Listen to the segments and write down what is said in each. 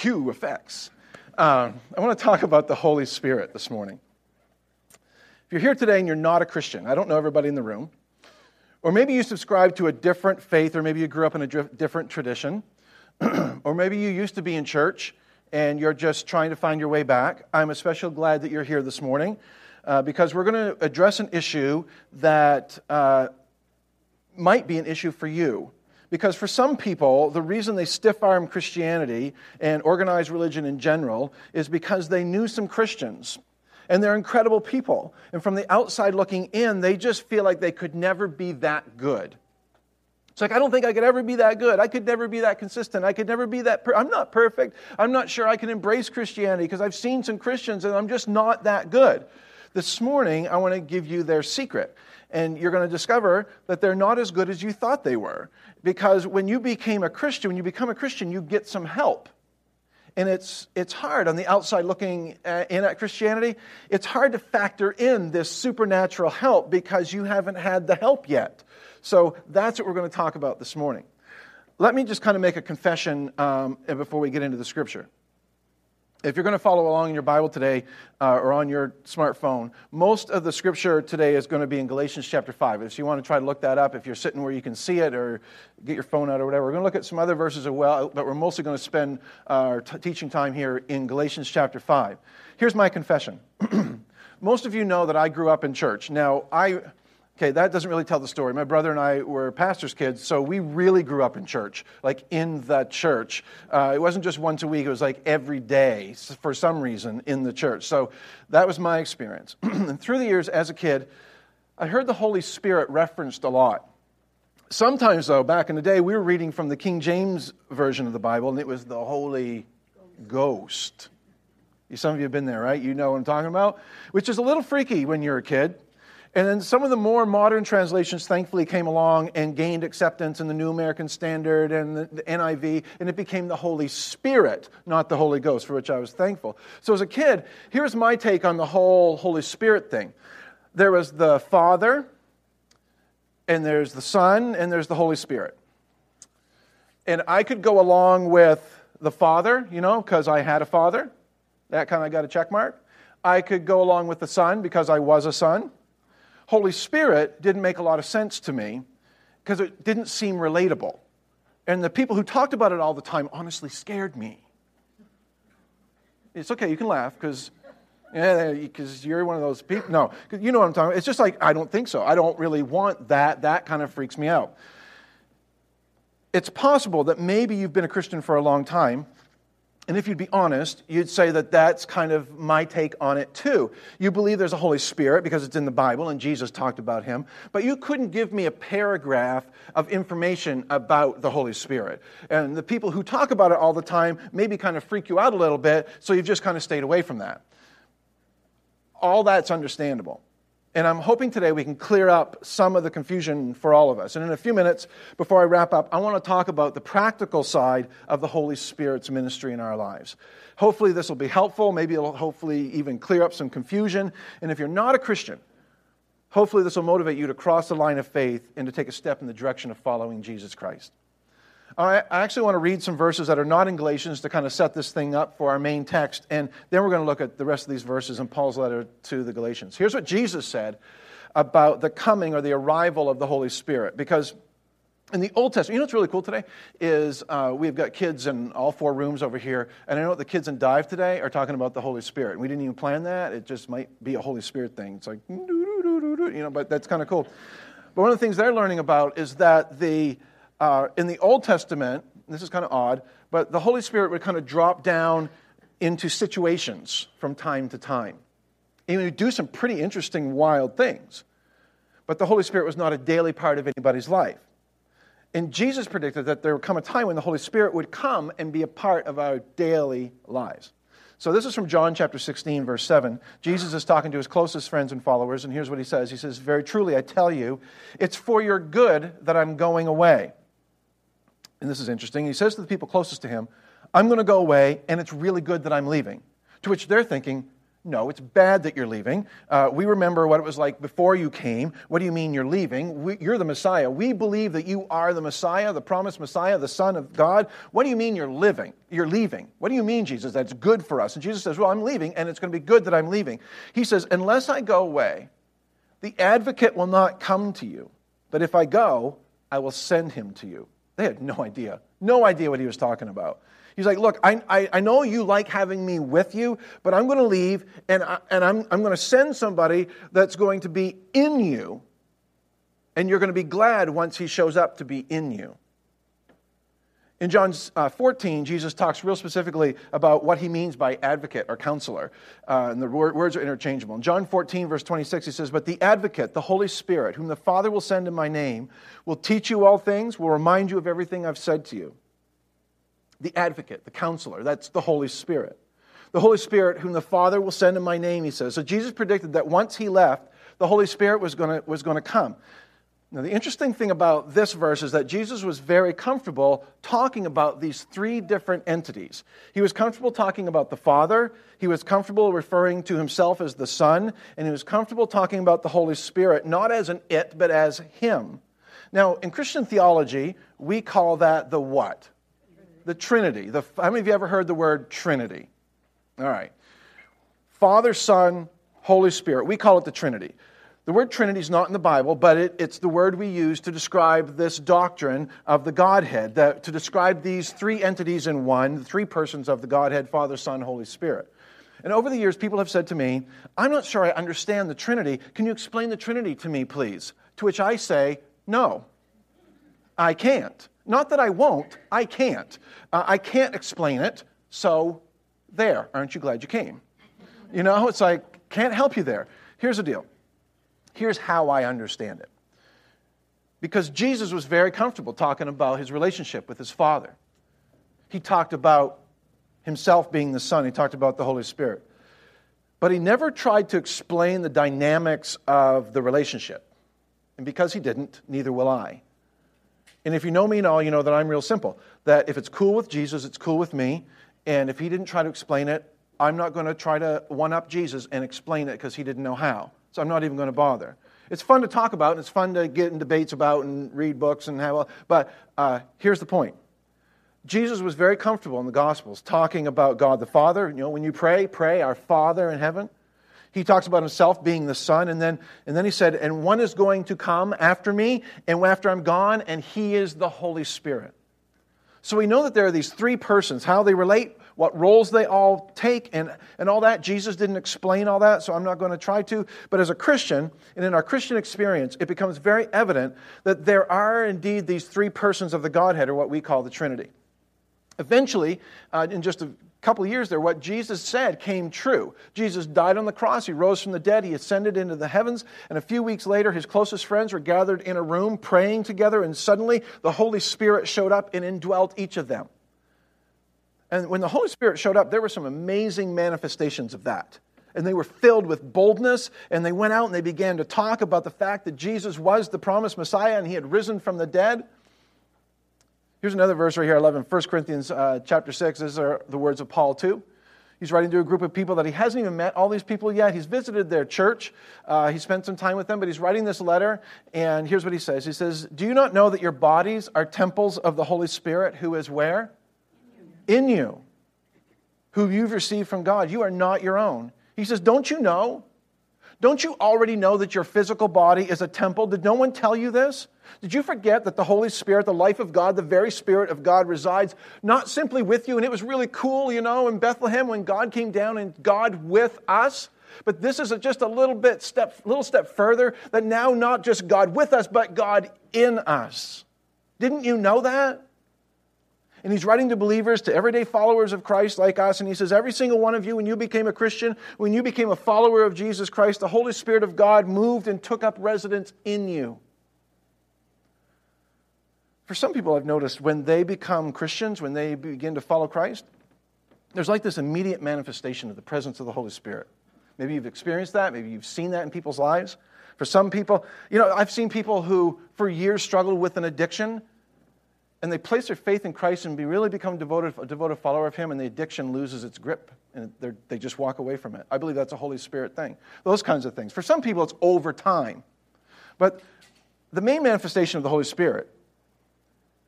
cue effects. Um, I want to talk about the Holy Spirit this morning. If you're here today and you're not a Christian, I don't know everybody in the room, or maybe you subscribe to a different faith, or maybe you grew up in a different tradition, or maybe you used to be in church and you're just trying to find your way back. I'm especially glad that you're here this morning uh, because we're going to address an issue that uh, might be an issue for you. Because for some people, the reason they stiff arm Christianity and organized religion in general is because they knew some Christians. And they're incredible people. And from the outside looking in, they just feel like they could never be that good. It's like, I don't think I could ever be that good. I could never be that consistent. I could never be that. Per- I'm not perfect. I'm not sure I can embrace Christianity because I've seen some Christians and I'm just not that good. This morning, I want to give you their secret. And you're going to discover that they're not as good as you thought they were. Because when you became a Christian, when you become a Christian, you get some help. And it's, it's hard on the outside looking uh, in at Christianity. It's hard to factor in this supernatural help because you haven't had the help yet. So that's what we're going to talk about this morning. Let me just kind of make a confession um, before we get into the scripture. If you're going to follow along in your Bible today uh, or on your smartphone, most of the scripture today is going to be in Galatians chapter 5. If you want to try to look that up, if you're sitting where you can see it or get your phone out or whatever, we're going to look at some other verses as well, but we're mostly going to spend our t- teaching time here in Galatians chapter 5. Here's my confession. most of you know that I grew up in church. Now, I Okay, that doesn't really tell the story. My brother and I were pastor's kids, so we really grew up in church, like in the church. Uh, it wasn't just once a week, it was like every day for some reason in the church. So that was my experience. and through the years as a kid, I heard the Holy Spirit referenced a lot. Sometimes, though, back in the day, we were reading from the King James Version of the Bible, and it was the Holy Ghost. Some of you have been there, right? You know what I'm talking about? Which is a little freaky when you're a kid. And then some of the more modern translations thankfully came along and gained acceptance in the New American Standard and the, the, NIV, and it became the Holy Spirit, not the Holy Ghost, for which I was thankful. So as a kid, here's my take on the whole Holy Spirit thing there was the Father, and there's the Son, and there's the Holy Spirit. And I could go along with the Father, you know, because I had a father. That kind of got a check mark. I could go along with the Son because I was a son. Holy Spirit didn't make a lot of sense to me because it didn't seem relatable. And the people who talked about it all the time honestly scared me. It's okay, you can laugh because yeah, because you're one of those people. No, you know what I'm talking about. It's just like, I don't think so. I don't really want that. That kind of freaks me out. It's possible that maybe you've been a Christian for a long time and if you'd be honest, you'd say that that's kind of my take on it too. You believe there's a Holy Spirit because it's in the Bible and Jesus talked about him, but you couldn't give me a paragraph of information about the Holy Spirit. And the people who talk about it all the time maybe kind of freak you out a little bit, so you've just kind of stayed away from that. All that's understandable. And I'm hoping today we can clear up some of the confusion for all of us. And in a few minutes, before I wrap up, I want to talk about the practical side of the Holy Spirit's ministry in our lives. Hopefully, this will be helpful. Maybe it'll hopefully even clear up some confusion. And if you're not a Christian, hopefully this will motivate you to cross the line of faith and to take a step in the direction of following Jesus Christ. I actually want to read some verses that are not in Galatians to kind of set this thing up for our main text, and then we're going to look at the rest of these verses in Paul's letter to the Galatians. Here's what Jesus said about the coming or the arrival of the Holy Spirit, because in the Old Testament, you know what's really cool today is uh, we've got kids in all four rooms over here, and I know the kids in Dive today are talking about the Holy Spirit. We didn't even plan that; it just might be a Holy Spirit thing. It's like, you know, but that's kind of cool. But one of the things they're learning about is that the uh, in the Old Testament, this is kind of odd, but the Holy Spirit would kind of drop down into situations from time to time. He would do some pretty interesting, wild things. But the Holy Spirit was not a daily part of anybody's life. And Jesus predicted that there would come a time when the Holy Spirit would come and be a part of our daily lives. So this is from John chapter 16, verse 7. Jesus is talking to his closest friends and followers, and here's what he says He says, Very truly, I tell you, it's for your good that I'm going away and this is interesting, he says to the people closest to him, I'm going to go away, and it's really good that I'm leaving. To which they're thinking, No, it's bad that you're leaving. Uh, we remember what it was like before you came. What do you mean you're leaving? We, you're the Messiah. We believe that you are the Messiah, the promised Messiah, the Son of God. What do you mean you're living? You're leaving. What do you mean, Jesus? That's good for us. And Jesus says, Well, I'm leaving, and it's going to be good that I'm leaving. He says, Unless I go away, the advocate will not come to you. But if I go, I will send him to you. They had no idea, no idea what he was talking about. He's like, Look, I, I, I know you like having me with you, but I'm going to leave and, I, and I'm, I'm going to send somebody that's going to be in you, and you're going to be glad once he shows up to be in you. In John uh, 14, Jesus talks real specifically about what he means by advocate or counselor. Uh, and the word, words are interchangeable. In John 14, verse 26, he says, But the advocate, the Holy Spirit, whom the Father will send in my name, will teach you all things, will remind you of everything I've said to you the advocate, the counselor. That's the Holy Spirit. The Holy Spirit, whom the Father will send in my name, he says. So Jesus predicted that once he left, the Holy Spirit was going was to come. Now, the interesting thing about this verse is that Jesus was very comfortable talking about these three different entities. He was comfortable talking about the Father, he was comfortable referring to himself as the Son, and he was comfortable talking about the Holy Spirit, not as an it, but as him. Now, in Christian theology, we call that the what? the Trinity. The, how many of you ever heard the word Trinity? All right. Father, Son, Holy Spirit. We call it the Trinity. The word Trinity is not in the Bible, but it, it's the word we use to describe this doctrine of the Godhead, to describe these three entities in one, the three persons of the Godhead Father, Son, Holy Spirit. And over the years, people have said to me, I'm not sure I understand the Trinity. Can you explain the Trinity to me, please? To which I say, No, I can't. Not that I won't, I can't. Uh, I can't explain it, so there. Aren't you glad you came? You know, it's like, can't help you there. Here's the deal. Here's how I understand it. Because Jesus was very comfortable talking about his relationship with his Father. He talked about himself being the Son, he talked about the Holy Spirit. But he never tried to explain the dynamics of the relationship. And because he didn't, neither will I. And if you know me at all, you know that I'm real simple. That if it's cool with Jesus, it's cool with me. And if he didn't try to explain it, I'm not going to try to one up Jesus and explain it because he didn't know how. So I'm not even going to bother. It's fun to talk about, and it's fun to get in debates about and read books and have. All but uh, here's the point: Jesus was very comfortable in the Gospels talking about God the Father. You know, when you pray, pray, Our Father in heaven. He talks about himself being the Son, and then, and then he said, And one is going to come after me, and after I'm gone, and he is the Holy Spirit. So we know that there are these three persons, how they relate, what roles they all take, and, and all that. Jesus didn't explain all that, so I'm not going to try to. But as a Christian, and in our Christian experience, it becomes very evident that there are indeed these three persons of the Godhead, or what we call the Trinity. Eventually, uh, in just a couple years there, what Jesus said came true. Jesus died on the cross, he rose from the dead, he ascended into the heavens, and a few weeks later, his closest friends were gathered in a room praying together, and suddenly the Holy Spirit showed up and indwelt each of them. And when the Holy Spirit showed up, there were some amazing manifestations of that. And they were filled with boldness, and they went out and they began to talk about the fact that Jesus was the promised Messiah and he had risen from the dead. Here's another verse right here, 11, 1 Corinthians uh, chapter 6. These are the words of Paul, too. He's writing to a group of people that he hasn't even met all these people yet. He's visited their church. Uh, he spent some time with them, but he's writing this letter. And here's what he says He says, Do you not know that your bodies are temples of the Holy Spirit who is where? In you, who you've received from God. You are not your own. He says, Don't you know? Don't you already know that your physical body is a temple? Did no one tell you this? Did you forget that the Holy Spirit, the life of God, the very Spirit of God resides not simply with you? And it was really cool, you know, in Bethlehem when God came down and God with us. But this is a, just a little bit step, little step further that now not just God with us, but God in us. Didn't you know that? And he's writing to believers, to everyday followers of Christ like us, and he says, Every single one of you, when you became a Christian, when you became a follower of Jesus Christ, the Holy Spirit of God moved and took up residence in you. For some people, I've noticed when they become Christians, when they begin to follow Christ, there's like this immediate manifestation of the presence of the Holy Spirit. Maybe you've experienced that, maybe you've seen that in people's lives. For some people, you know, I've seen people who for years struggled with an addiction, and they place their faith in Christ and be really become devoted, a devoted follower of Him, and the addiction loses its grip and they just walk away from it. I believe that's a Holy Spirit thing. Those kinds of things. For some people, it's over time. But the main manifestation of the Holy Spirit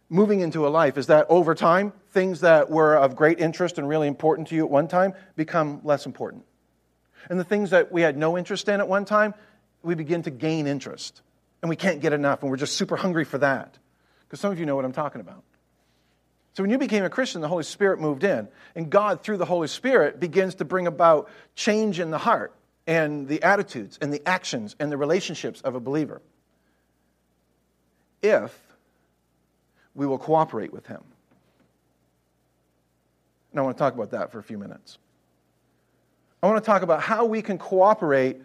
moving into a life is that over time, things that were of great interest and really important to you at one time become less important. And the things that we had no interest in at one time, we begin to gain interest. And we can't get enough, and we're just super hungry for that. Because some of you know what I'm talking about. So when you became a Christian, the Holy Spirit moved in. And God, through the Holy Spirit, begins to bring about change in the heart and the attitudes and the actions and the relationships of a believer. If we will cooperate with Him. And I want to talk about that for a few minutes. I want to talk about how we can cooperate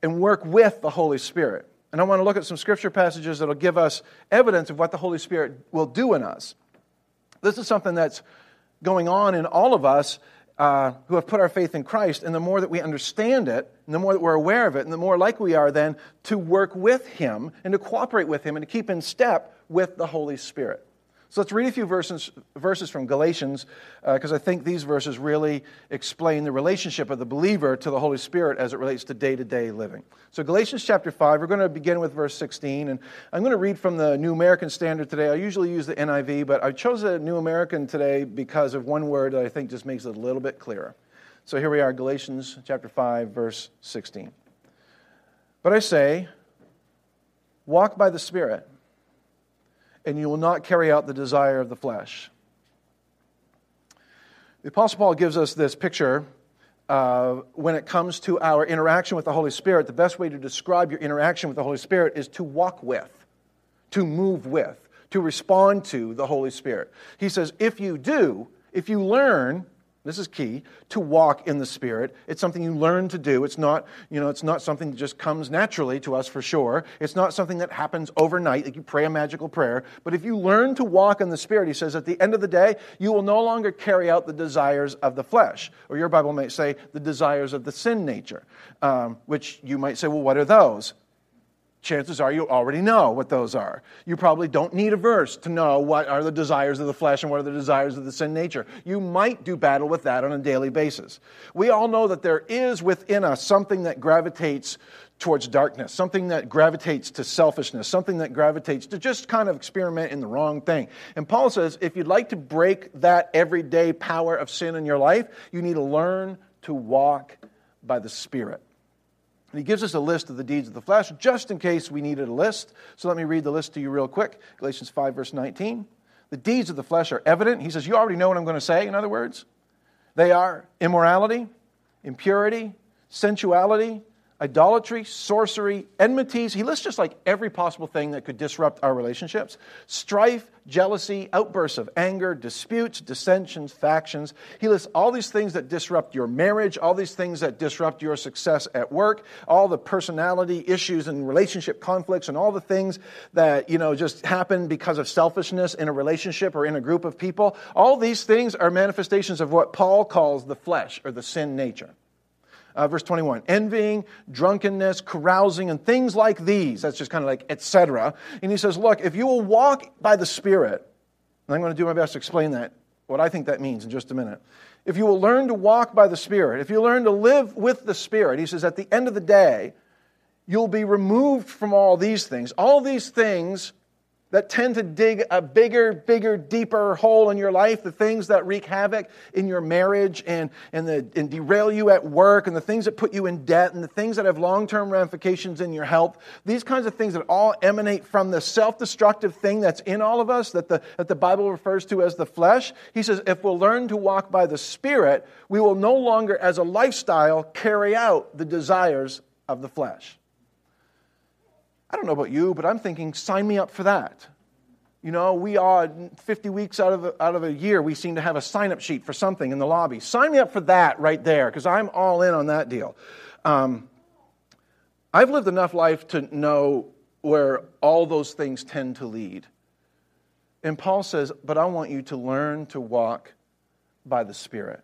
and work with the Holy Spirit. And I want to look at some scripture passages that will give us evidence of what the Holy Spirit will do in us. This is something that's going on in all of us uh, who have put our faith in Christ. And the more that we understand it, and the more that we're aware of it, and the more likely we are then to work with Him and to cooperate with Him and to keep in step with the Holy Spirit. So let's read a few verses, verses from Galatians, because uh, I think these verses really explain the relationship of the believer to the Holy Spirit as it relates to day to day living. So, Galatians chapter 5, we're going to begin with verse 16, and I'm going to read from the New American Standard today. I usually use the NIV, but I chose the New American today because of one word that I think just makes it a little bit clearer. So, here we are, Galatians chapter 5, verse 16. But I say, walk by the Spirit and you will not carry out the desire of the flesh. The Apostle Paul gives us this picture uh, when it comes to our interaction with the Holy Spirit. The best way to describe your interaction with the Holy Spirit is to walk with, to move with, to respond to the Holy Spirit. He says, if you do, if you learn this is key to walk in the Spirit. It's something you learn to do. It's not, you know, it's not something that just comes naturally to us for sure. It's not something that happens overnight, like you pray a magical prayer. But if you learn to walk in the Spirit, he says, at the end of the day, you will no longer carry out the desires of the flesh. Or your Bible might say, the desires of the sin nature, um, which you might say, well, what are those? Chances are you already know what those are. You probably don't need a verse to know what are the desires of the flesh and what are the desires of the sin nature. You might do battle with that on a daily basis. We all know that there is within us something that gravitates towards darkness, something that gravitates to selfishness, something that gravitates to just kind of experiment in the wrong thing. And Paul says if you'd like to break that everyday power of sin in your life, you need to learn to walk by the Spirit. And he gives us a list of the deeds of the flesh just in case we needed a list. So let me read the list to you real quick. Galatians 5, verse 19. The deeds of the flesh are evident. He says, You already know what I'm going to say, in other words. They are immorality, impurity, sensuality, idolatry, sorcery, enmities. He lists just like every possible thing that could disrupt our relationships strife, jealousy, outbursts of anger, disputes, dissensions, factions. He lists all these things that disrupt your marriage, all these things that disrupt your success at work, all the personality issues and relationship conflicts, and all the things that, you know, just happen because of selfishness in a relationship or in a group of people. All these things are manifestations of what Paul calls the flesh or the sin nature. Uh, verse 21 envying, drunkenness, carousing, and things like these. That's just kind of like etc. And he says, Look, if you will walk by the Spirit, and I'm going to do my best to explain that, what I think that means in just a minute. If you will learn to walk by the Spirit, if you learn to live with the Spirit, he says, at the end of the day, you'll be removed from all these things. All these things that tend to dig a bigger, bigger, deeper hole in your life, the things that wreak havoc in your marriage and, and, the, and derail you at work, and the things that put you in debt, and the things that have long term ramifications in your health, these kinds of things that all emanate from the self destructive thing that's in all of us, that the, that the Bible refers to as the flesh. He says, if we'll learn to walk by the Spirit, we will no longer, as a lifestyle, carry out the desires of the flesh. I don't know about you, but I'm thinking, sign me up for that. You know, we are 50 weeks out of a, out of a year, we seem to have a sign up sheet for something in the lobby. Sign me up for that right there, because I'm all in on that deal. Um, I've lived enough life to know where all those things tend to lead. And Paul says, But I want you to learn to walk by the Spirit.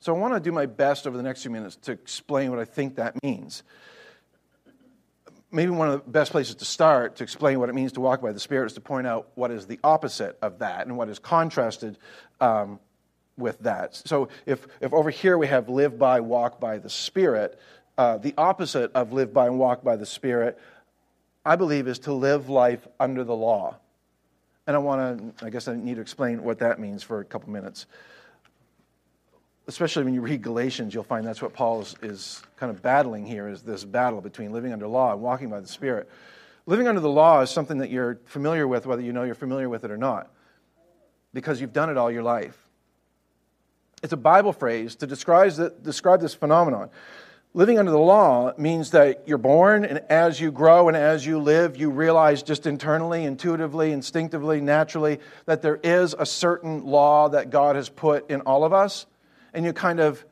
So I want to do my best over the next few minutes to explain what I think that means maybe one of the best places to start to explain what it means to walk by the Spirit is to point out what is the opposite of that and what is contrasted um, with that. So if, if over here we have live by, walk by the Spirit, uh, the opposite of live by and walk by the Spirit, I believe, is to live life under the law. And I want to, I guess I need to explain what that means for a couple minutes. Especially when you read Galatians, you'll find that's what Paul is, is kind of battling here is this battle between living under law and walking by the Spirit. Living under the law is something that you're familiar with, whether you know you're familiar with it or not, because you've done it all your life. It's a Bible phrase to describe, describe this phenomenon. Living under the law means that you're born, and as you grow and as you live, you realize just internally, intuitively, instinctively, naturally, that there is a certain law that God has put in all of us. And you kind of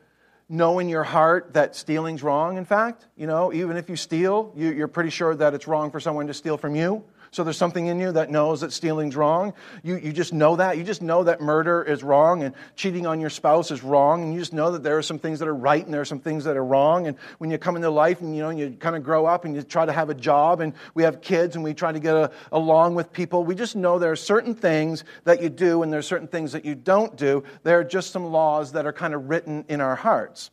know in your heart that stealing's wrong, in fact. You know, even if you steal, you're pretty sure that it's wrong for someone to steal from you. So there's something in you that knows that stealing's wrong. You, you just know that. You just know that murder is wrong and cheating on your spouse is wrong. And you just know that there are some things that are right and there are some things that are wrong. And when you come into life and you know, you kind of grow up and you try to have a job and we have kids and we try to get a, along with people, we just know there are certain things that you do and there are certain things that you don't do. There are just some laws that are kind of written in our hearts.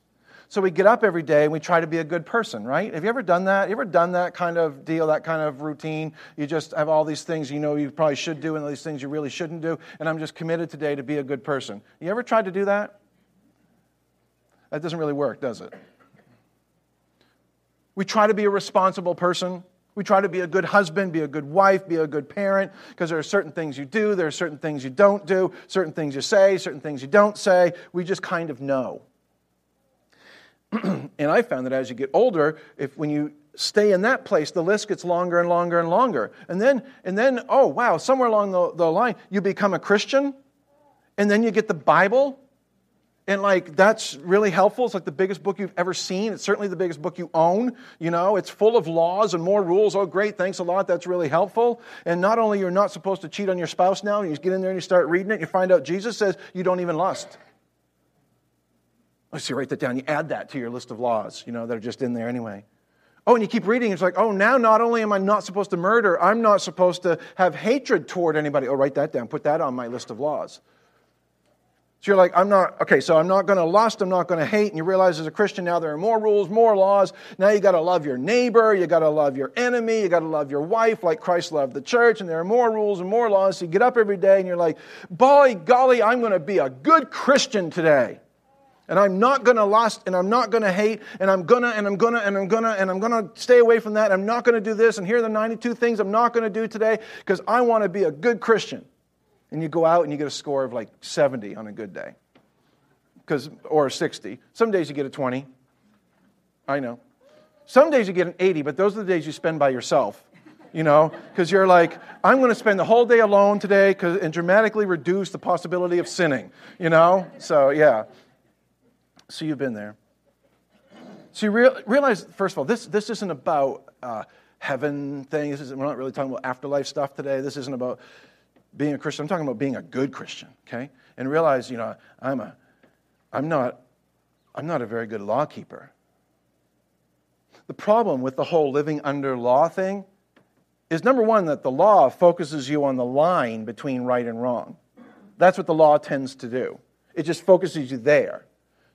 So we get up every day and we try to be a good person, right? Have you ever done that? You ever done that kind of deal, that kind of routine? You just have all these things you know you probably should do and all these things you really shouldn't do, and I'm just committed today to be a good person. You ever tried to do that? That doesn't really work, does it? We try to be a responsible person. We try to be a good husband, be a good wife, be a good parent, because there are certain things you do, there are certain things you don't do, certain things you say, certain things you don't say. We just kind of know. and I found that as you get older, if when you stay in that place, the list gets longer and longer and longer. And then, and then oh, wow, somewhere along the, the line, you become a Christian, and then you get the Bible. And like that's really helpful. It's like the biggest book you've ever seen. It's certainly the biggest book you own. You know, it's full of laws and more rules. Oh, great, thanks a lot. That's really helpful. And not only you're not supposed to cheat on your spouse now, you get in there and you start reading it, you find out Jesus says you don't even lust. Oh, so you write that down. You add that to your list of laws, you know, that are just in there anyway. Oh, and you keep reading. It's like, oh, now not only am I not supposed to murder, I'm not supposed to have hatred toward anybody. Oh, write that down. Put that on my list of laws. So you're like, I'm not, okay, so I'm not going to lust, I'm not going to hate. And you realize as a Christian now there are more rules, more laws. Now you got to love your neighbor, you got to love your enemy, you got to love your wife like Christ loved the church. And there are more rules and more laws. So you get up every day and you're like, boy, golly, I'm going to be a good Christian today and I'm not going to lust and I'm not going to hate and I'm going to and I'm going to and I'm going to and I'm going to stay away from that. I'm not going to do this and here are the 92 things I'm not going to do today because I want to be a good Christian. And you go out and you get a score of like 70 on a good day. Cuz or 60. Some days you get a 20. I know. Some days you get an 80, but those are the days you spend by yourself you know, because you're like, I'm going to spend the whole day alone today and dramatically reduce the possibility of sinning, you know? So, yeah. So you've been there. So you real, realize, first of all, this, this isn't about uh, heaven thing. This isn't, we're not really talking about afterlife stuff today. This isn't about being a Christian. I'm talking about being a good Christian, okay? And realize, you know, I'm, a, I'm, not, I'm not a very good law keeper. The problem with the whole living under law thing is number one, that the law focuses you on the line between right and wrong. That's what the law tends to do, it just focuses you there.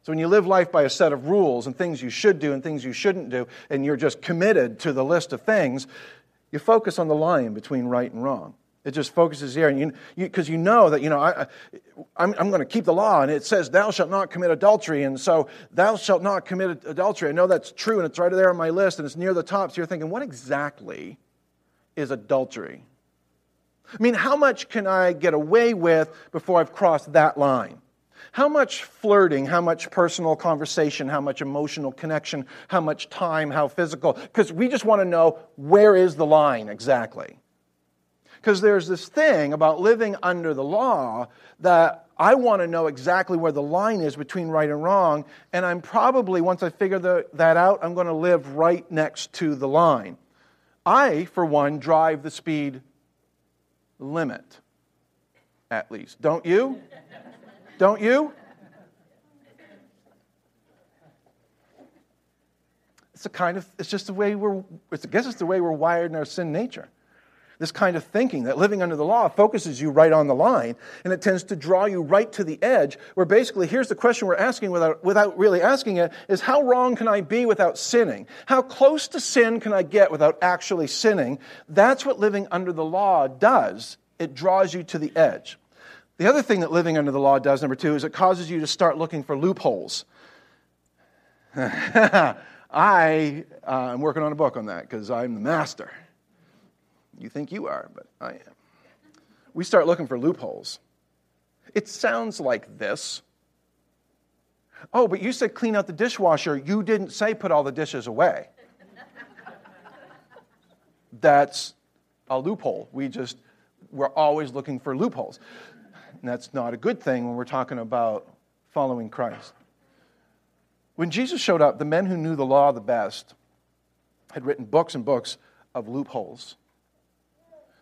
So when you live life by a set of rules and things you should do and things you shouldn't do, and you're just committed to the list of things, you focus on the line between right and wrong. It just focuses there, and you because you, you, know that you know I, I'm, I'm going to keep the law, and it says thou shalt not commit adultery, and so thou shalt not commit adultery. I know that's true, and it's right there on my list, and it's near the top. So you're thinking, what exactly is adultery? I mean, how much can I get away with before I've crossed that line? How much flirting, how much personal conversation, how much emotional connection, how much time, how physical? Because we just want to know where is the line exactly. Because there's this thing about living under the law that I want to know exactly where the line is between right and wrong, and I'm probably, once I figure the, that out, I'm going to live right next to the line. I, for one, drive the speed limit, at least. Don't you? Don't you? It's the kind of, it's just the way we're, I guess it's the way we're wired in our sin nature. This kind of thinking that living under the law focuses you right on the line and it tends to draw you right to the edge. Where basically, here's the question we're asking without, without really asking it is how wrong can I be without sinning? How close to sin can I get without actually sinning? That's what living under the law does. It draws you to the edge. The other thing that living under the law does, number two, is it causes you to start looking for loopholes. I uh, am working on a book on that because I'm the master. You think you are, but I am. We start looking for loopholes. It sounds like this. Oh, but you said clean out the dishwasher. You didn't say put all the dishes away. That's a loophole. We just, we're always looking for loopholes. And that's not a good thing when we're talking about following Christ. When Jesus showed up, the men who knew the law the best had written books and books of loopholes.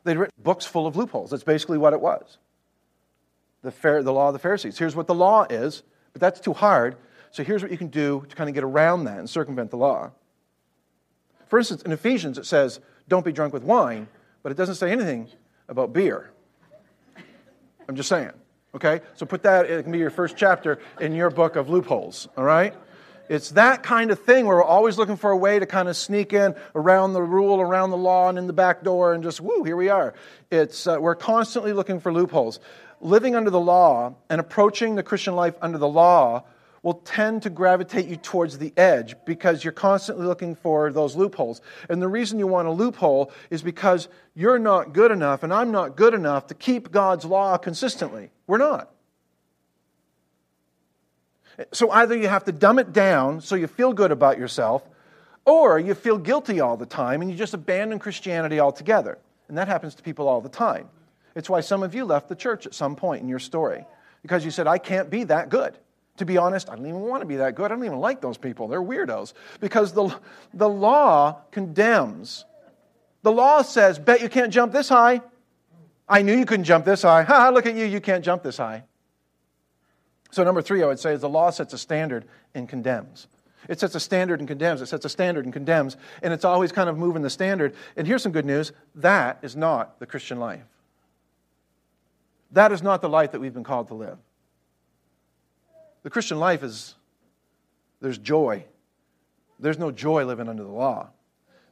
They'd written books full of loopholes. That's basically what it was. The, fair, the law of the Pharisees. Here's what the law is, but that's too hard. So here's what you can do to kind of get around that and circumvent the law. For instance, in Ephesians, it says, don't be drunk with wine, but it doesn't say anything about beer. I'm just saying. Okay? So put that, it can be your first chapter in your book of loopholes. All right? It's that kind of thing where we're always looking for a way to kind of sneak in around the rule, around the law, and in the back door, and just, woo, here we are. It's, uh, we're constantly looking for loopholes. Living under the law and approaching the Christian life under the law will tend to gravitate you towards the edge because you're constantly looking for those loopholes. And the reason you want a loophole is because you're not good enough and I'm not good enough to keep God's law consistently. We're not. So either you have to dumb it down so you feel good about yourself, or you feel guilty all the time and you just abandon Christianity altogether. And that happens to people all the time. It's why some of you left the church at some point in your story because you said, I can't be that good. To be honest, I don't even want to be that good. I don't even like those people. They're weirdos. Because the, the law condemns. The law says, bet you can't jump this high. I knew you couldn't jump this high. Ha ha, look at you, you can't jump this high. So, number three, I would say, is the law sets a standard and condemns. It sets a standard and condemns. It sets a standard and condemns. And it's always kind of moving the standard. And here's some good news that is not the Christian life. That is not the life that we've been called to live. The Christian life is there's joy. There's no joy living under the law.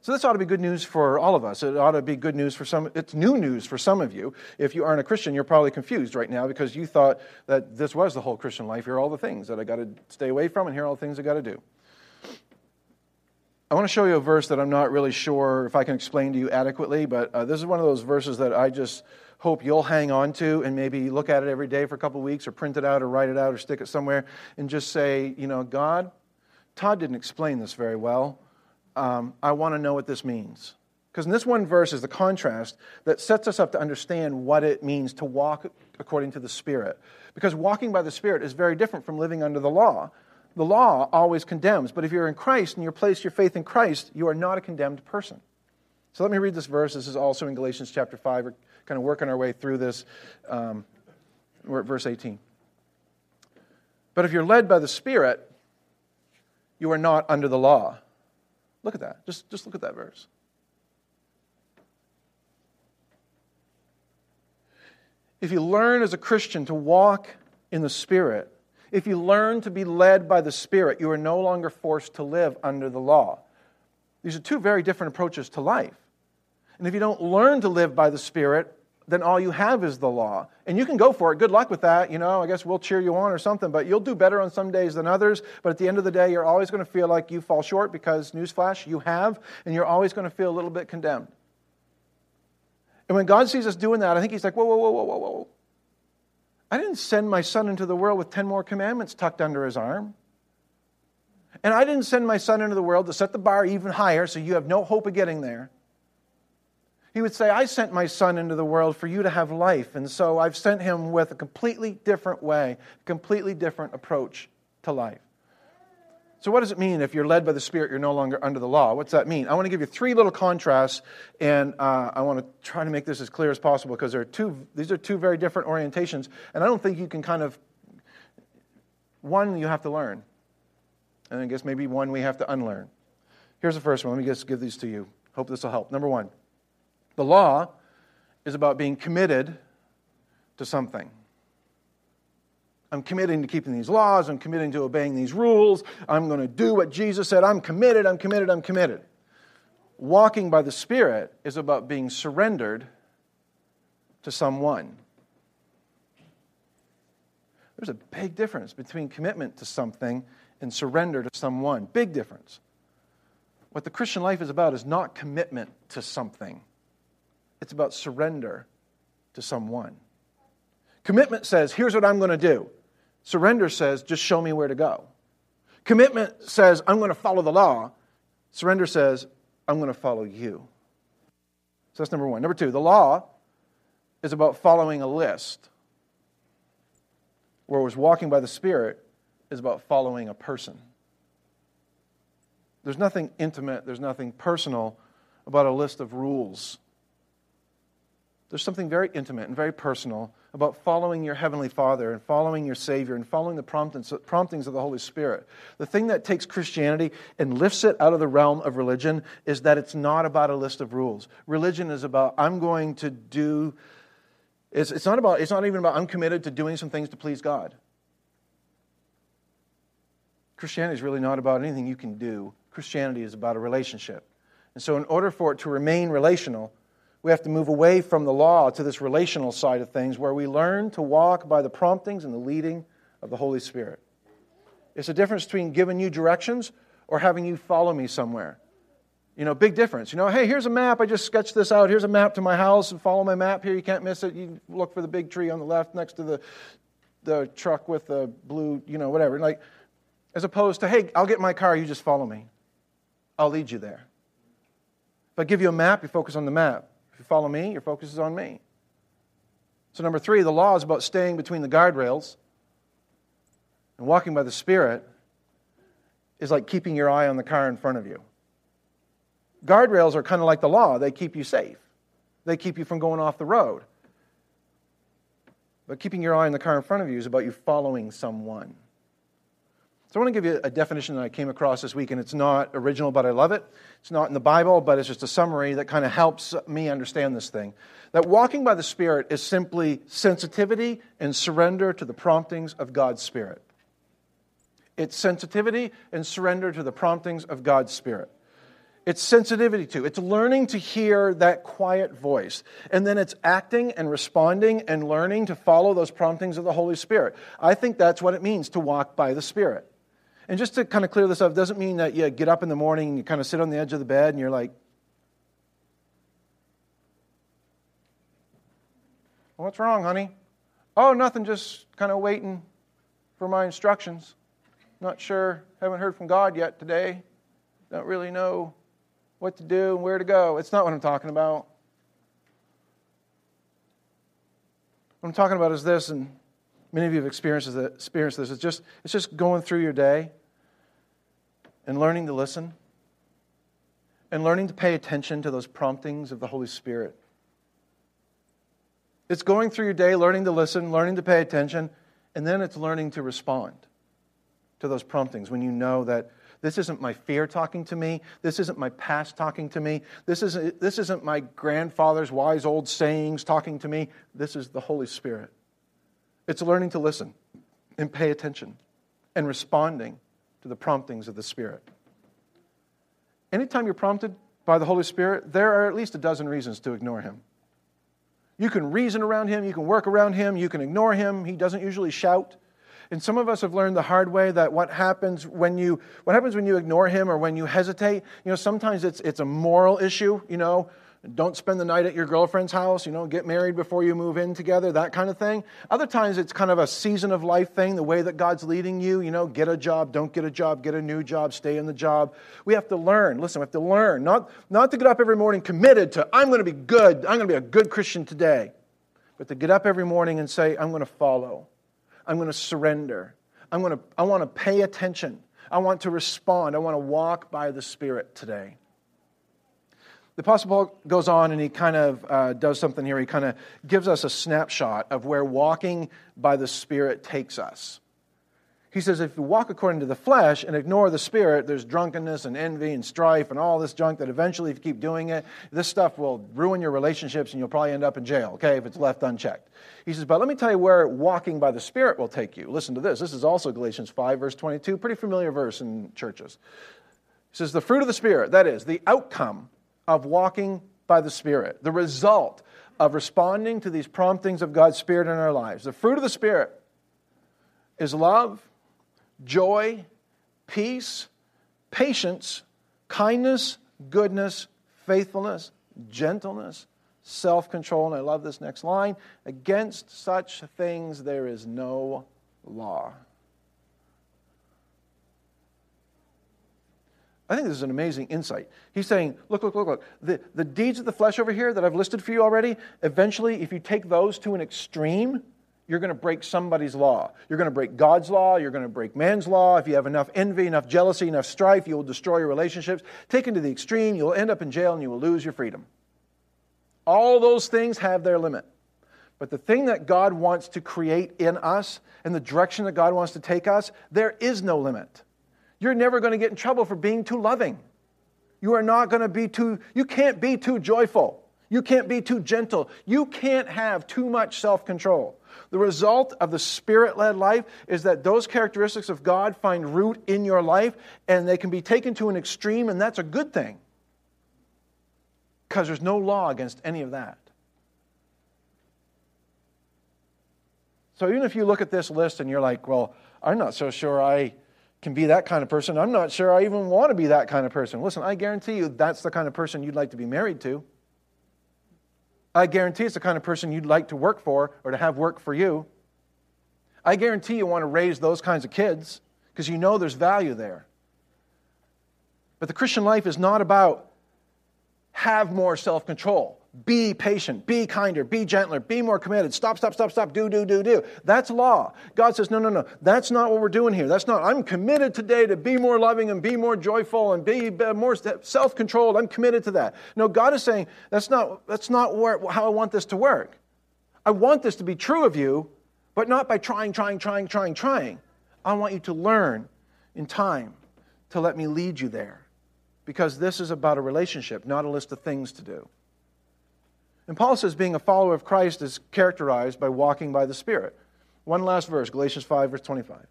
So this ought to be good news for all of us. It ought to be good news for some. It's new news for some of you. If you aren't a Christian, you're probably confused right now because you thought that this was the whole Christian life. Here are all the things that I got to stay away from, and here are all the things I got to do. I want to show you a verse that I'm not really sure if I can explain to you adequately, but uh, this is one of those verses that I just hope you'll hang on to and maybe look at it every day for a couple of weeks or print it out or write it out or stick it somewhere and just say, you know, God, Todd didn't explain this very well um, I want to know what this means. Because in this one verse is the contrast that sets us up to understand what it means to walk according to the Spirit. Because walking by the Spirit is very different from living under the law. The law always condemns, but if you're in Christ and you place your faith in Christ, you are not a condemned person. So let me read this verse. This is also in Galatians chapter 5. Kind of working our way through this. Um, we're at verse 18. But if you're led by the Spirit, you are not under the law. Look at that. Just, just look at that verse. If you learn as a Christian to walk in the Spirit, if you learn to be led by the Spirit, you are no longer forced to live under the law. These are two very different approaches to life. And if you don't learn to live by the Spirit, then all you have is the law. And you can go for it. Good luck with that. You know, I guess we'll cheer you on or something, but you'll do better on some days than others. But at the end of the day, you're always going to feel like you fall short because, newsflash, you have, and you're always going to feel a little bit condemned. And when God sees us doing that, I think He's like, whoa, whoa, whoa, whoa, whoa, whoa. I didn't send my son into the world with 10 more commandments tucked under his arm. And I didn't send my son into the world to set the bar even higher so you have no hope of getting there. He would say, I sent my son into the world for you to have life. And so I've sent him with a completely different way, a completely different approach to life. So, what does it mean if you're led by the Spirit, you're no longer under the law? What's that mean? I want to give you three little contrasts, and uh, I want to try to make this as clear as possible because there are two, these are two very different orientations, and I don't think you can kind of, one you have to learn, and I guess maybe one we have to unlearn. Here's the first one. Let me just give these to you. Hope this will help. Number one, the law is about being committed to something. I'm committing to keeping these laws. I'm committing to obeying these rules. I'm going to do what Jesus said. I'm committed. I'm committed. I'm committed. Walking by the Spirit is about being surrendered to someone. There's a big difference between commitment to something and surrender to someone. Big difference. What the Christian life is about is not commitment to something, it's about surrender to someone. Commitment says, here's what I'm going to do. Surrender says, just show me where to go. Commitment says, I'm going to follow the law. Surrender says, I'm going to follow you. So that's number one. Number two, the law is about following a list, whereas walking by the Spirit is about following a person. There's nothing intimate, there's nothing personal about a list of rules. There's something very intimate and very personal about following your Heavenly Father and following your Savior and following the promptings of the Holy Spirit. The thing that takes Christianity and lifts it out of the realm of religion is that it's not about a list of rules. Religion is about, I'm going to do, it's, it's, not, about, it's not even about, I'm committed to doing some things to please God. Christianity is really not about anything you can do, Christianity is about a relationship. And so, in order for it to remain relational, we have to move away from the law to this relational side of things where we learn to walk by the promptings and the leading of the Holy Spirit. It's a difference between giving you directions or having you follow me somewhere. You know, big difference. You know, hey, here's a map. I just sketched this out. Here's a map to my house. And follow my map here. You can't miss it. You look for the big tree on the left next to the, the truck with the blue, you know, whatever. Like, as opposed to, hey, I'll get my car. You just follow me. I'll lead you there. If I give you a map, you focus on the map you follow me, your focus is on me. So, number three, the law is about staying between the guardrails. And walking by the Spirit is like keeping your eye on the car in front of you. Guardrails are kind of like the law, they keep you safe, they keep you from going off the road. But keeping your eye on the car in front of you is about you following someone. So I want to give you a definition that I came across this week, and it's not original, but I love it. It's not in the Bible, but it's just a summary that kind of helps me understand this thing. That walking by the Spirit is simply sensitivity and surrender to the promptings of God's Spirit. It's sensitivity and surrender to the promptings of God's Spirit. It's sensitivity to, it's learning to hear that quiet voice. And then it's acting and responding and learning to follow those promptings of the Holy Spirit. I think that's what it means to walk by the Spirit. And just to kind of clear this up, doesn't mean that you get up in the morning and you kind of sit on the edge of the bed and you're like, What's wrong, honey? Oh, nothing, just kind of waiting for my instructions. Not sure, haven't heard from God yet today. Don't really know what to do and where to go. It's not what I'm talking about. What I'm talking about is this, and many of you have experienced this. It's just, it's just going through your day and learning to listen and learning to pay attention to those promptings of the Holy Spirit. It's going through your day, learning to listen, learning to pay attention, and then it's learning to respond to those promptings when you know that this isn't my fear talking to me. This isn't my past talking to me. This isn't, this isn't my grandfather's wise old sayings talking to me. This is the Holy Spirit. It's learning to listen and pay attention and responding to the promptings of the Spirit. Anytime you're prompted by the Holy Spirit, there are at least a dozen reasons to ignore Him. You can reason around Him, you can work around Him, you can ignore Him. He doesn't usually shout. And some of us have learned the hard way that what happens when you what happens when you ignore him or when you hesitate, you know, sometimes it's it's a moral issue, you know, don't spend the night at your girlfriend's house, you know, get married before you move in together, that kind of thing. Other times it's kind of a season of life thing, the way that God's leading you, you know, get a job, don't get a job, get a new job, stay in the job. We have to learn. Listen, we have to learn. Not, not to get up every morning committed to, I'm going to be good, I'm going to be a good Christian today. But to get up every morning and say, I'm going to follow, I'm going to surrender, I'm going to, I want to pay attention, I want to respond, I want to walk by the Spirit today. The Apostle Paul goes on and he kind of uh, does something here. He kind of gives us a snapshot of where walking by the Spirit takes us. He says, if you walk according to the flesh and ignore the spirit, there's drunkenness and envy and strife and all this junk that eventually, if you keep doing it, this stuff will ruin your relationships and you'll probably end up in jail, okay, if it's left unchecked. He says, but let me tell you where walking by the spirit will take you. Listen to this. This is also Galatians 5, verse 22, pretty familiar verse in churches. He says, the fruit of the spirit, that is, the outcome of walking by the spirit, the result of responding to these promptings of God's spirit in our lives. The fruit of the spirit is love joy, peace, patience, kindness, goodness, faithfulness, gentleness, self control. And I love this next line against such things there is no law. I think this is an amazing insight. He's saying, look, look, look, look. The, the deeds of the flesh over here that I've listed for you already, eventually, if you take those to an extreme, you're going to break somebody's law. You're going to break God's law. You're going to break man's law. If you have enough envy, enough jealousy, enough strife, you will destroy your relationships. Taken to the extreme, you'll end up in jail and you will lose your freedom. All those things have their limit. But the thing that God wants to create in us and the direction that God wants to take us, there is no limit. You're never going to get in trouble for being too loving. You are not going to be too, you can't be too joyful. You can't be too gentle. You can't have too much self control. The result of the spirit led life is that those characteristics of God find root in your life and they can be taken to an extreme, and that's a good thing because there's no law against any of that. So even if you look at this list and you're like, well, I'm not so sure I can be that kind of person, I'm not sure I even want to be that kind of person. Listen, I guarantee you that's the kind of person you'd like to be married to. I guarantee it's the kind of person you'd like to work for or to have work for you. I guarantee you want to raise those kinds of kids because you know there's value there. But the Christian life is not about have more self control. Be patient, be kinder, be gentler, be more committed. Stop, stop, stop, stop, do, do, do, do. That's law. God says, no, no, no. That's not what we're doing here. That's not, I'm committed today to be more loving and be more joyful and be uh, more self controlled. I'm committed to that. No, God is saying, that's not, that's not where, how I want this to work. I want this to be true of you, but not by trying, trying, trying, trying, trying. I want you to learn in time to let me lead you there. Because this is about a relationship, not a list of things to do. And Paul says being a follower of Christ is characterized by walking by the Spirit. One last verse, Galatians 5, verse 25.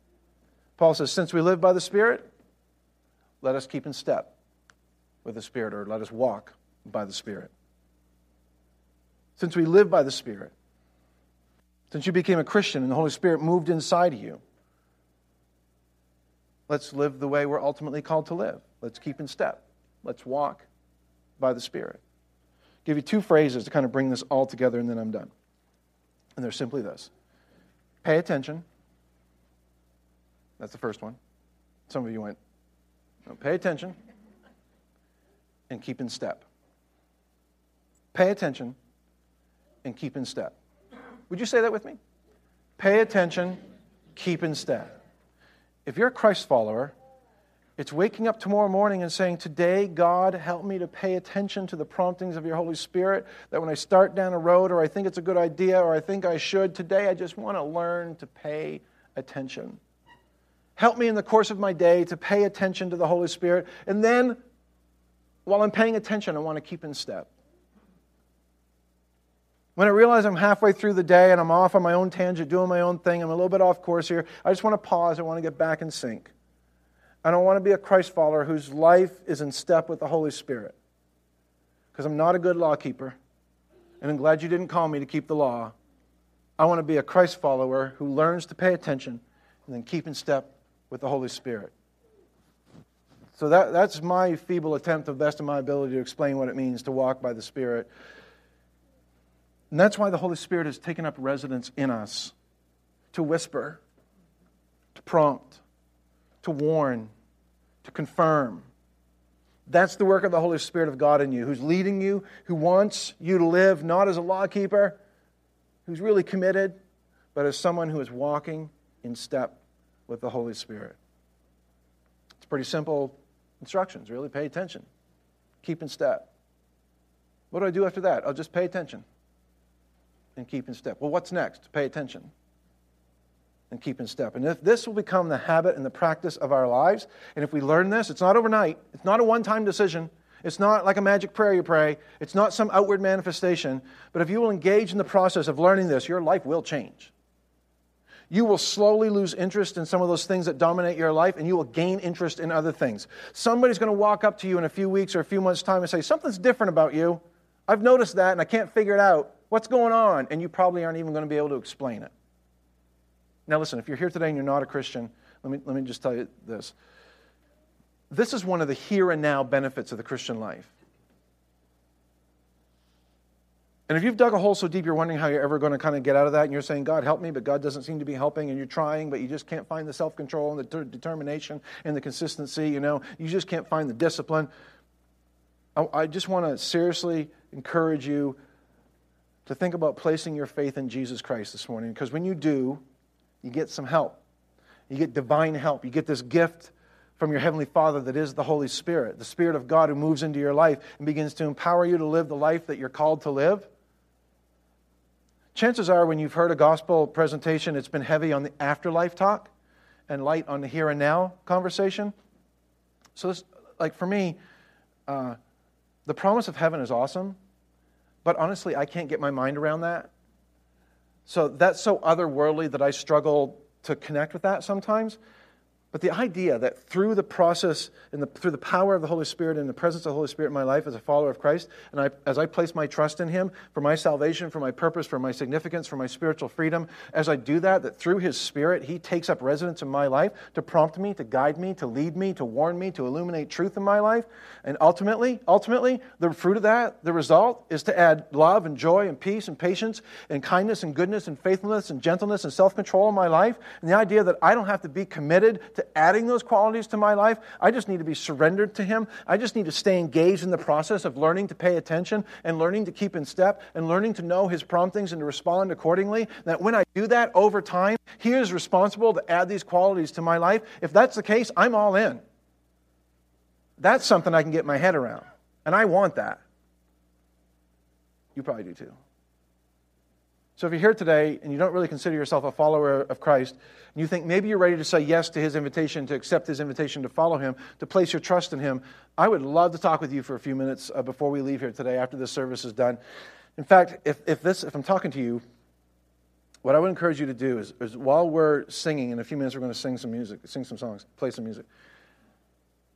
Paul says, Since we live by the Spirit, let us keep in step with the Spirit, or let us walk by the Spirit. Since we live by the Spirit, since you became a Christian and the Holy Spirit moved inside you, let's live the way we're ultimately called to live. Let's keep in step. Let's walk by the Spirit give you two phrases to kind of bring this all together, and then I'm done. And they're simply this pay attention. That's the first one. Some of you went, no, pay attention and keep in step. Pay attention and keep in step. Would you say that with me? Pay attention, keep in step. If you're a Christ follower, it's waking up tomorrow morning and saying, Today, God, help me to pay attention to the promptings of your Holy Spirit. That when I start down a road or I think it's a good idea or I think I should, today I just want to learn to pay attention. Help me in the course of my day to pay attention to the Holy Spirit. And then, while I'm paying attention, I want to keep in step. When I realize I'm halfway through the day and I'm off on my own tangent, doing my own thing, I'm a little bit off course here, I just want to pause. I want to get back in sync. I don't want to be a Christ follower whose life is in step with the Holy Spirit. Because I'm not a good law keeper, and I'm glad you didn't call me to keep the law. I want to be a Christ follower who learns to pay attention and then keep in step with the Holy Spirit. So that, that's my feeble attempt, the best of my ability, to explain what it means to walk by the Spirit. And that's why the Holy Spirit has taken up residence in us to whisper, to prompt, to warn, to confirm. That's the work of the Holy Spirit of God in you, who's leading you, who wants you to live not as a lawkeeper, who's really committed, but as someone who is walking in step with the Holy Spirit. It's pretty simple instructions, really. Pay attention, keep in step. What do I do after that? I'll just pay attention and keep in step. Well, what's next? Pay attention. And keep in step. And if this will become the habit and the practice of our lives, and if we learn this, it's not overnight, it's not a one time decision. It's not like a magic prayer you pray. It's not some outward manifestation. But if you will engage in the process of learning this, your life will change. You will slowly lose interest in some of those things that dominate your life, and you will gain interest in other things. Somebody's going to walk up to you in a few weeks or a few months' time and say, Something's different about you. I've noticed that, and I can't figure it out. What's going on? And you probably aren't even going to be able to explain it. Now, listen, if you're here today and you're not a Christian, let me, let me just tell you this. This is one of the here and now benefits of the Christian life. And if you've dug a hole so deep you're wondering how you're ever going to kind of get out of that, and you're saying, God, help me, but God doesn't seem to be helping, and you're trying, but you just can't find the self control and the determination and the consistency, you know, you just can't find the discipline. I, I just want to seriously encourage you to think about placing your faith in Jesus Christ this morning, because when you do, you get some help. You get divine help. You get this gift from your Heavenly Father that is the Holy Spirit, the Spirit of God who moves into your life and begins to empower you to live the life that you're called to live. Chances are, when you've heard a gospel presentation, it's been heavy on the afterlife talk and light on the here and now conversation. So, this, like for me, uh, the promise of heaven is awesome, but honestly, I can't get my mind around that. So, that's so otherworldly that I struggle to connect with that sometimes. But the idea that through the process and the, through the power of the Holy Spirit and the presence of the Holy Spirit in my life as a follower of Christ, and I, as I place my trust in Him for my salvation, for my purpose, for my significance, for my spiritual freedom, as I do that, that through His Spirit, He takes up residence in my life to prompt me, to guide me, to lead me, to warn me, to illuminate truth in my life. And ultimately, ultimately, the fruit of that, the result, is to add love and joy and peace and patience and kindness and goodness and faithfulness and gentleness and self control in my life. And the idea that I don't have to be committed to adding those qualities to my life. I just need to be surrendered to Him. I just need to stay engaged in the process of learning to pay attention and learning to keep in step and learning to know His promptings and to respond accordingly. That when I do that over time, He is responsible to add these qualities to my life. If that's the case, I'm all in. That's something I can get my head around. And I want that. You probably do too. So if you're here today and you don't really consider yourself a follower of Christ, and you think maybe you're ready to say yes to his invitation, to accept his invitation to follow him, to place your trust in him, I would love to talk with you for a few minutes uh, before we leave here today after this service is done. In fact, if, if, this, if I'm talking to you, what I would encourage you to do is, is while we're singing, in a few minutes we're going to sing some music, sing some songs, play some music.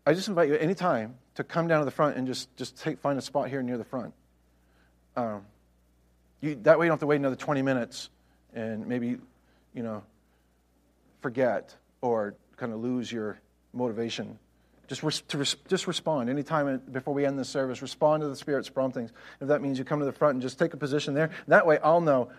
I just invite you any time to come down to the front and just, just take, find a spot here near the front. Um, you, that way you don't have to wait another 20 minutes and maybe, you know, forget or kind of lose your motivation. Just, res- res- just respond anytime before we end the service. Respond to the Spirit's promptings. If that means you come to the front and just take a position there, that way I'll know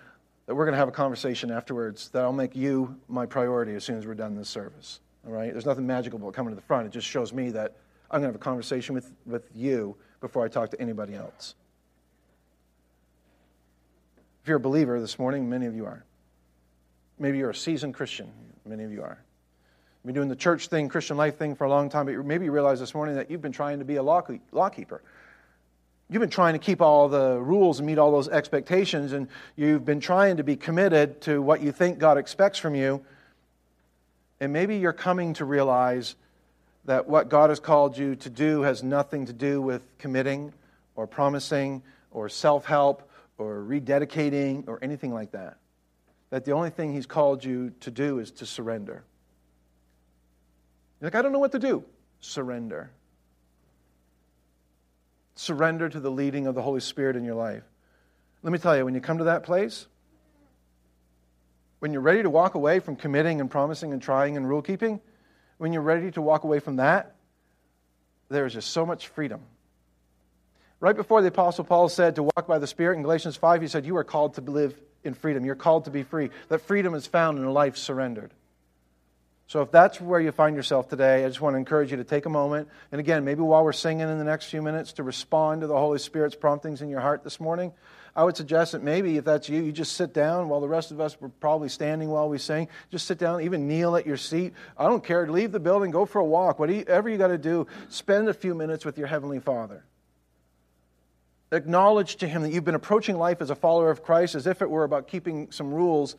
that we're going to have a conversation afterwards that I'll make you my priority as soon as we're done this service. All right? There's nothing magical about coming to the front. It just shows me that I'm going to have a conversation with, with you before I talk to anybody else. If you're a believer this morning, many of you are. Maybe you're a seasoned Christian, many of you are. You've been doing the church thing, Christian life thing for a long time, but maybe you realize this morning that you've been trying to be a law, keeper. You've been trying to keep all the rules and meet all those expectations, and you've been trying to be committed to what you think God expects from you. And maybe you're coming to realize that what God has called you to do has nothing to do with committing or promising or self help or rededicating or anything like that. That the only thing He's called you to do is to surrender. You're like, I don't know what to do. Surrender. Surrender to the leading of the Holy Spirit in your life. Let me tell you, when you come to that place, when you're ready to walk away from committing and promising and trying and rule keeping, when you're ready to walk away from that, there is just so much freedom. Right before the Apostle Paul said to walk by the Spirit in Galatians 5, he said, You are called to live in freedom. You're called to be free. That freedom is found in a life surrendered. So if that's where you find yourself today, I just want to encourage you to take a moment. And again, maybe while we're singing in the next few minutes, to respond to the Holy Spirit's promptings in your heart this morning. I would suggest that maybe if that's you, you just sit down while the rest of us were probably standing while we sing. Just sit down, even kneel at your seat. I don't care. Leave the building, go for a walk. Whatever you got to do, spend a few minutes with your Heavenly Father acknowledge to him that you've been approaching life as a follower of Christ as if it were about keeping some rules,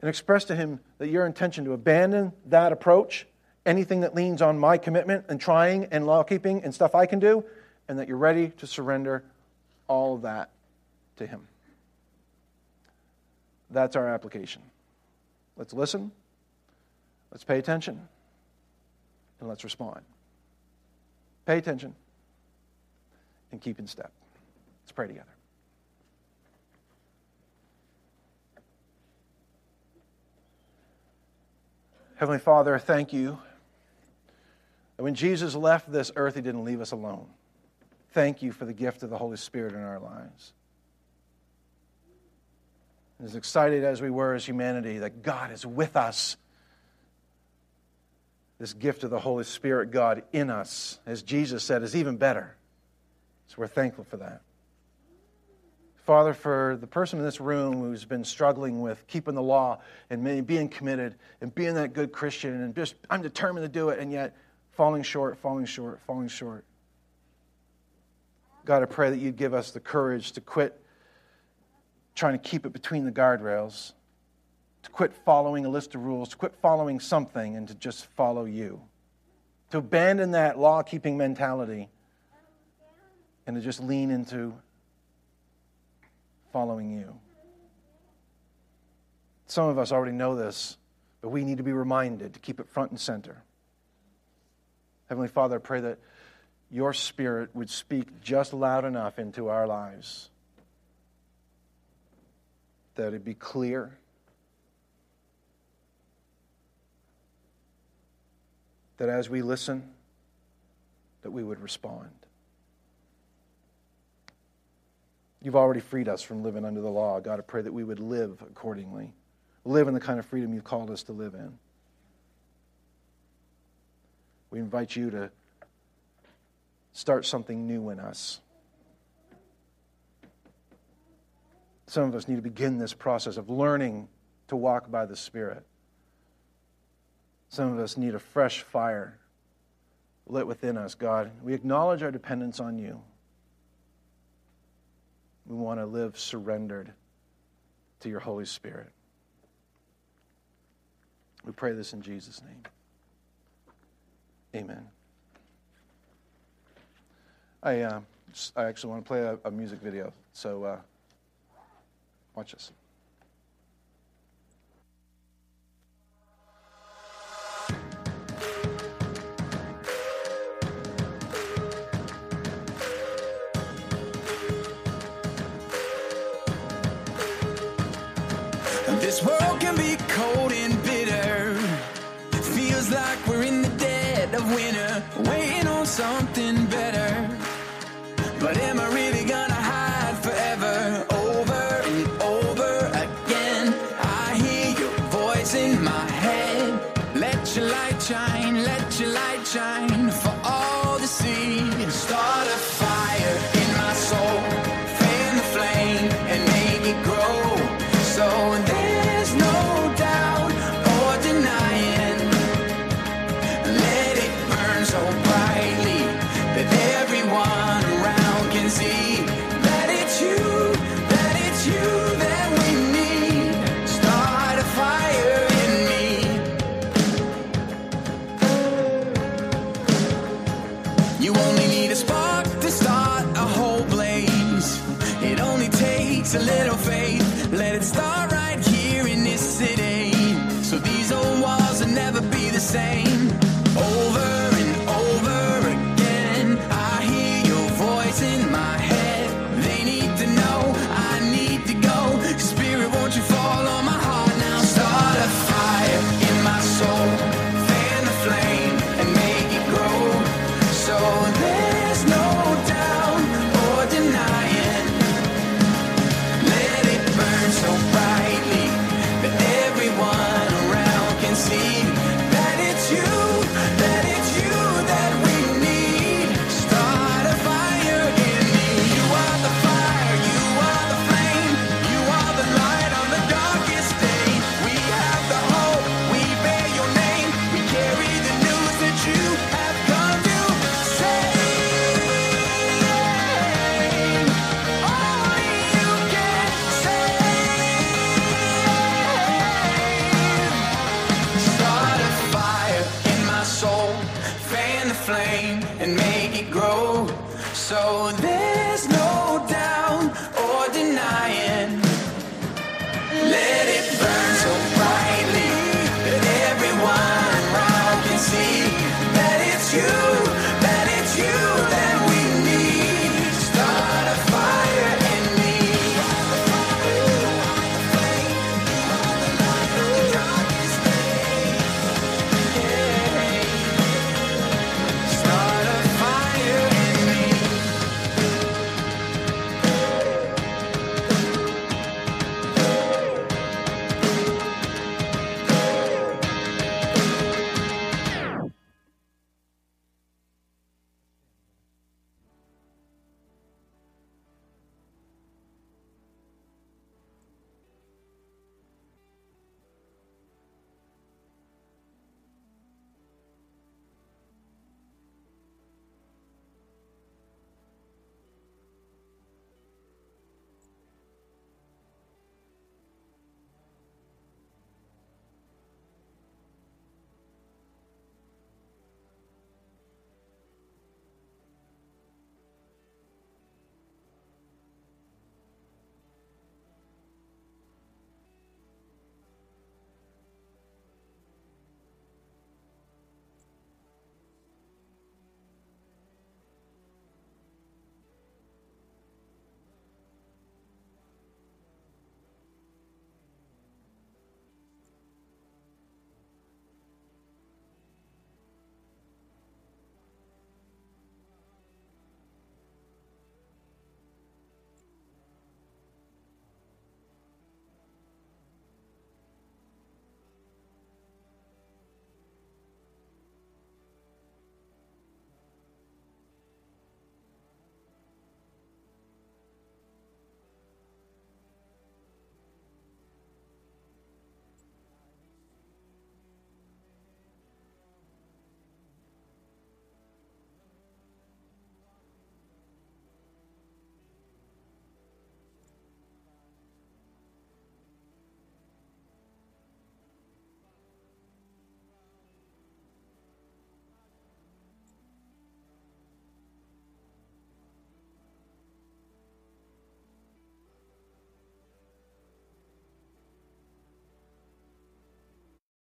and express to Him that your intention to abandon that approach, anything that leans on my commitment and trying and law keeping and stuff I can do, and that you're ready to surrender all of that to Him. That's our application. Let's listen, let's pay attention, and let's respond. Pay attention and keep in step. Let's pray together. Heavenly Father, thank you that when Jesus left this earth, he didn't leave us alone. Thank you for the gift of the Holy Spirit in our lives. As excited as we were as humanity, that God is with us. This gift of the Holy Spirit, God in us, as Jesus said, is even better. So we're thankful for that. Father, for the person in this room who's been struggling with keeping the law and being committed and being that good Christian and just, I'm determined to do it, and yet falling short, falling short, falling short. God, I pray that you'd give us the courage to quit trying to keep it between the guardrails, to quit following a list of rules, to quit following something, and to just follow you. To abandon that law keeping mentality and to just lean into following you. Some of us already know this, but we need to be reminded to keep it front and center. Heavenly Father, I pray that your Spirit would speak just loud enough into our lives, that it be clear. That as we listen, that we would respond. You've already freed us from living under the law. God, I pray that we would live accordingly, live in the kind of freedom you've called us to live in. We invite you to start something new in us. Some of us need to begin this process of learning to walk by the Spirit. Some of us need a fresh fire lit within us, God. We acknowledge our dependence on you. We want to live surrendered to your Holy Spirit. We pray this in Jesus' name. Amen. I, uh, I actually want to play a, a music video, so uh, watch this. This world can be cold and bitter. It Feels like we're in the dead of winter, waiting on something better. But am I really